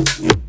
Yeah.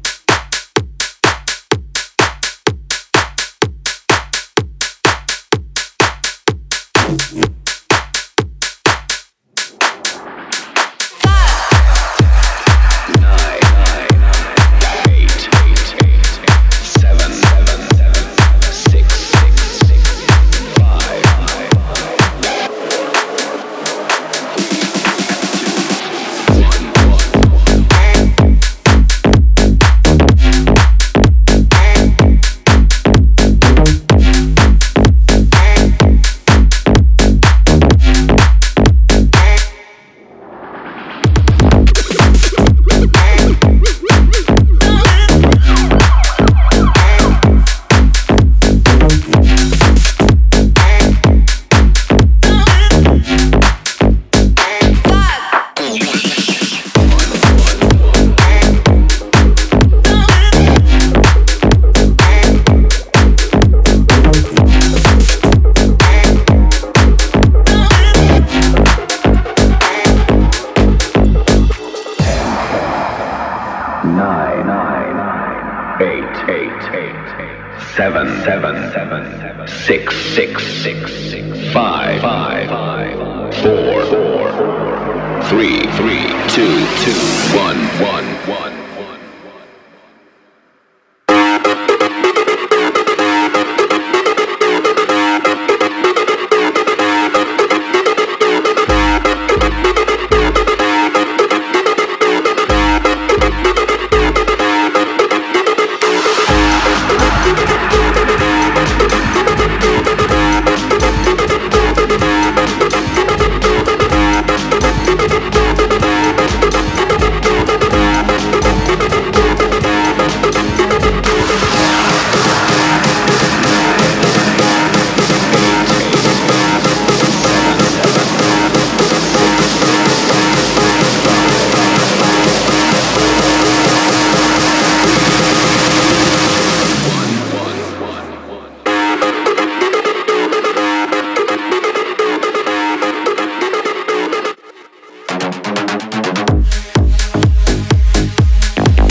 nine, nine, nine, eight, eight, eight, seven, seven, seven, six, six, six, six, five, five, five, four, four, three, three, two, two, one, one.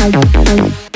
I don't.